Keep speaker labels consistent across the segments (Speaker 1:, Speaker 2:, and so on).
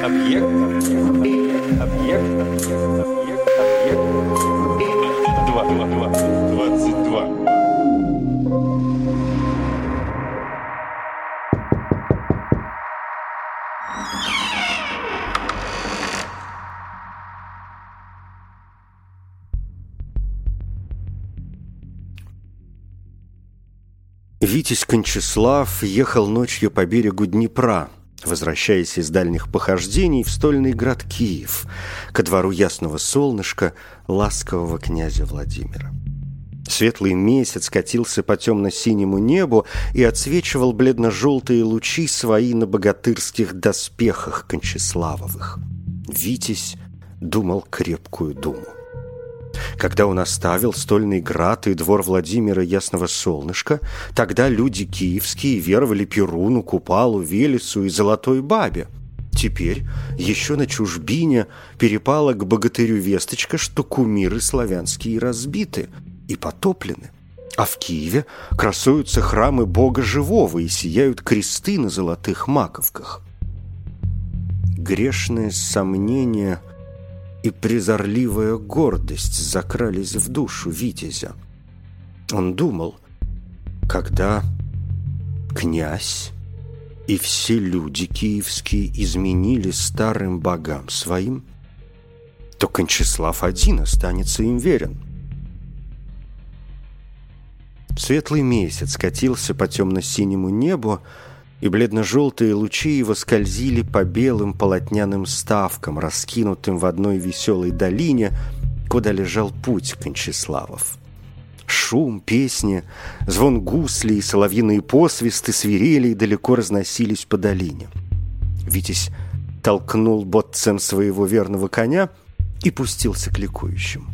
Speaker 1: Объект. Объект. Объект. Объект. Объект. Два. Два. Два. Двадцать два.
Speaker 2: Витязь Кончислав ехал ночью по берегу Днепра, возвращаясь из дальних похождений в стольный град Киев, ко двору ясного солнышка ласкового князя Владимира. Светлый месяц катился по темно-синему небу и отсвечивал бледно-желтые лучи свои на богатырских доспехах Кончиславовых. Витязь думал крепкую думу. Когда он оставил стольный град и двор Владимира Ясного Солнышка, тогда люди киевские веровали Перуну, Купалу, Велесу и Золотой Бабе. Теперь еще на чужбине перепала к богатырю весточка, что кумиры славянские разбиты и потоплены. А в Киеве красуются храмы Бога Живого и сияют кресты на золотых маковках. Грешное сомнение – и презорливая гордость закрались в душу Витязя. Он думал, когда князь и все люди киевские изменили старым богам своим, то Кончислав один останется им верен. Светлый месяц катился по темно-синему небу, и бледно-желтые лучи его скользили по белым полотняным ставкам, раскинутым в одной веселой долине, куда лежал путь Кончиславов. Шум, песни, звон гусли и соловьиные посвисты свирели и далеко разносились по долине. Витязь толкнул ботцем своего верного коня и пустился к ликующим.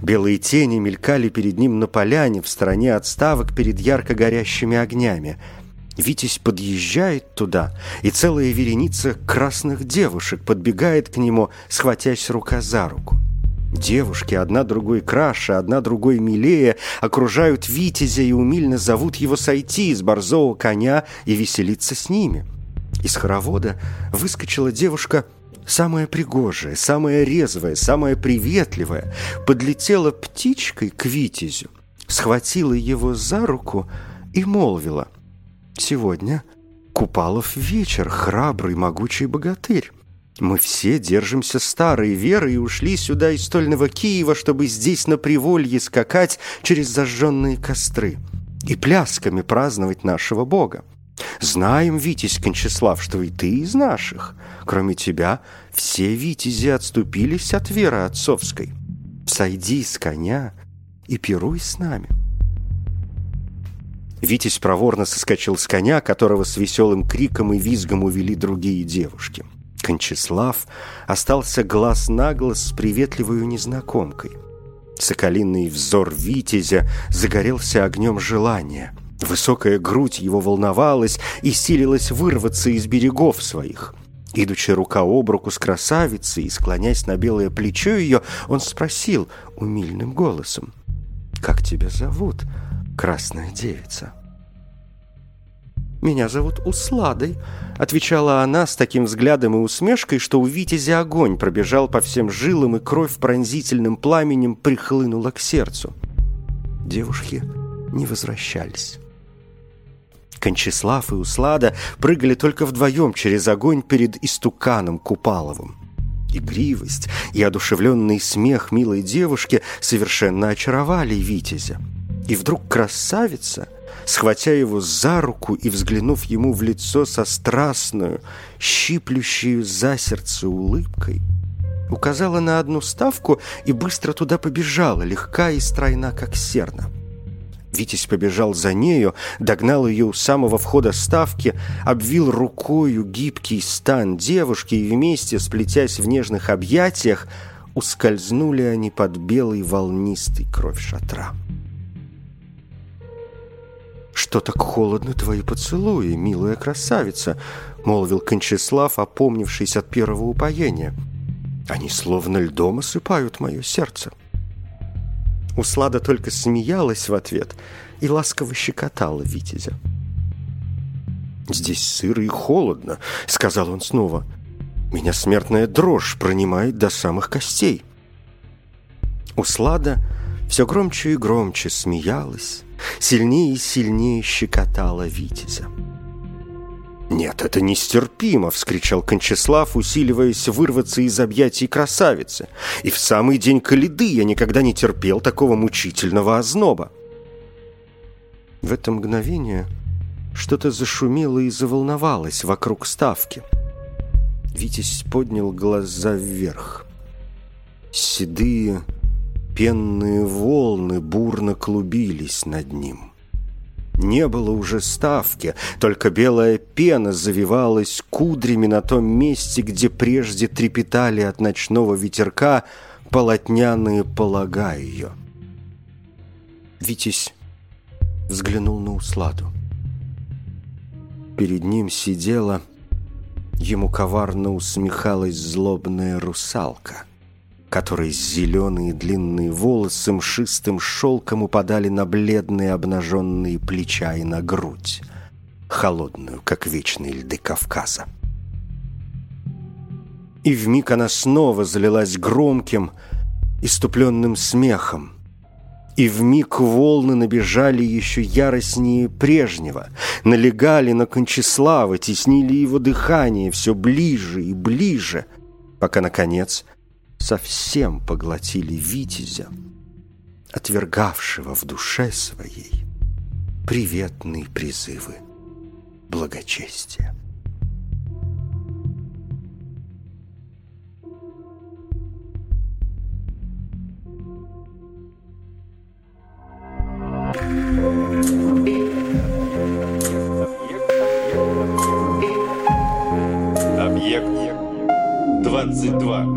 Speaker 2: Белые тени мелькали перед ним на поляне в стороне отставок перед ярко горящими огнями – Витязь подъезжает туда, и целая вереница красных девушек подбегает к нему, схватясь рука за руку. Девушки, одна другой краше, одна другой милее, окружают Витязя и умильно зовут его сойти из борзого коня и веселиться с ними. Из хоровода выскочила девушка самая пригожая, самая резвая, самая приветливая, подлетела птичкой к Витязю, схватила его за руку и молвила — Сегодня Купалов вечер, храбрый, могучий богатырь. Мы все держимся старой веры и ушли сюда из стольного Киева, чтобы здесь на приволье скакать через зажженные костры и плясками праздновать нашего Бога. Знаем, Витязь Кончислав, что и ты из наших. Кроме тебя, все витязи отступились от веры отцовской. Сойди с коня и пируй с нами». Витязь проворно соскочил с коня, которого с веселым криком и визгом увели другие девушки. Кончислав остался глаз на глаз с приветливой незнакомкой. Соколиный взор Витязя загорелся огнем желания. Высокая грудь его волновалась и силилась вырваться из берегов своих. Идучи рука об руку с красавицей и склонясь на белое плечо ее, он спросил умильным голосом, «Как тебя зовут?» Красная девица. «Меня зовут Усладой», — отвечала она с таким взглядом и усмешкой, что у Витязя огонь пробежал по всем жилам, и кровь пронзительным пламенем прихлынула к сердцу. Девушки не возвращались. Кончислав и Услада прыгали только вдвоем через огонь перед истуканом Купаловым. Игривость и одушевленный смех милой девушки совершенно очаровали Витязя. И вдруг красавица, схватя его за руку и взглянув ему в лицо со страстную, щиплющую за сердце улыбкой, указала на одну ставку и быстро туда побежала, легка и стройна, как серна. Витязь побежал за нею, догнал ее у самого входа ставки, обвил рукою гибкий стан девушки и вместе, сплетясь в нежных объятиях, ускользнули они под белый волнистый кровь шатра. «Что так холодно твои поцелуи, милая красавица?» — молвил Кончислав, опомнившись от первого упоения. «Они словно льдом осыпают мое сердце». Услада только смеялась в ответ и ласково щекотала Витязя. «Здесь сыро и холодно», — сказал он снова. Меня смертная дрожь пронимает до самых костей. Услада все громче и громче смеялась, сильнее и сильнее щекотала Витязя. «Нет, это нестерпимо!» — вскричал Кончислав, усиливаясь вырваться из объятий красавицы. «И в самый день Калиды я никогда не терпел такого мучительного озноба!» В это мгновение что-то зашумело и заволновалось вокруг ставки. Витязь поднял глаза вверх. Седые пенные волны бурно клубились над ним. Не было уже ставки, только белая пена завивалась кудрями на том месте, где прежде трепетали от ночного ветерка полотняные полога ее. Витязь взглянул на усладу. Перед ним сидела, ему коварно усмехалась злобная русалка — которой зеленые длинные волосы мшистым шелком упадали на бледные обнаженные плеча и на грудь, холодную, как вечные льды Кавказа. И вмиг она снова залилась громким, иступленным смехом, и вмиг волны набежали еще яростнее прежнего, налегали на Кончислава, теснили его дыхание все ближе и ближе, пока, наконец, совсем поглотили Витязя, отвергавшего в душе своей приветные призывы благочестия.
Speaker 1: Объект 22.